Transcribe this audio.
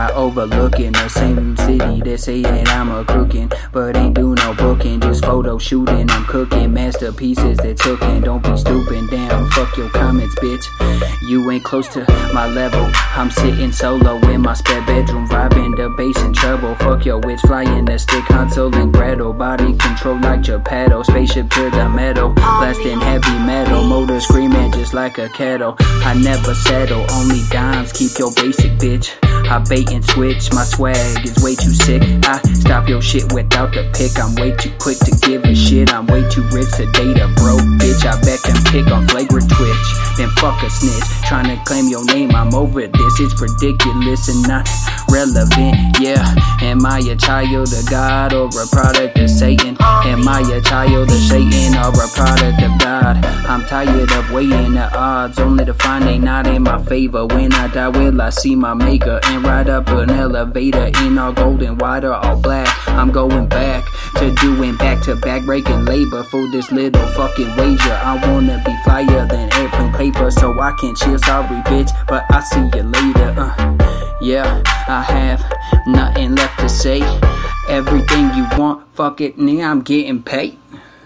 I overlooking the same city They say that I'm a crookin', but ain't do no booking, just photo shooting. I'm cooking masterpieces that's hooking. Don't be stooping down, fuck your comments, bitch. You ain't close to my level. I'm sitting solo in my spare bedroom, vibing the bass and treble. Fuck your witch, flying the stick, Hansel and Gretel. Body control like your Geppetto, spaceship to the metal, blasting heavy metal, motor screaming just like a kettle. I never settle, only dimes, keep your basic bitch. I bait and switch, my swag is way too sick. I stop your shit without the pick. I'm way too quick to give a shit. I'm way too rich to date a broke bitch. I bet can pick on flagrant twitch. Then fuck a snitch, trying to claim your name. I'm over this. It's ridiculous and not relevant. Yeah, am I a child of God or a product of Satan? I a child of Satan or a product of God? I'm tired of weighing the odds, only to find they not in my favor. When I die, will I see my maker and ride up an elevator in all gold and white or all black? I'm going back to doing back to back breaking labor for this little fucking wager. I wanna be flyer than airplane paper, so I can chill. Sorry, bitch, but I see you later. Uh. Yeah, I have nothing left to say. Everything you want, fuck it, nigga, I'm getting paid.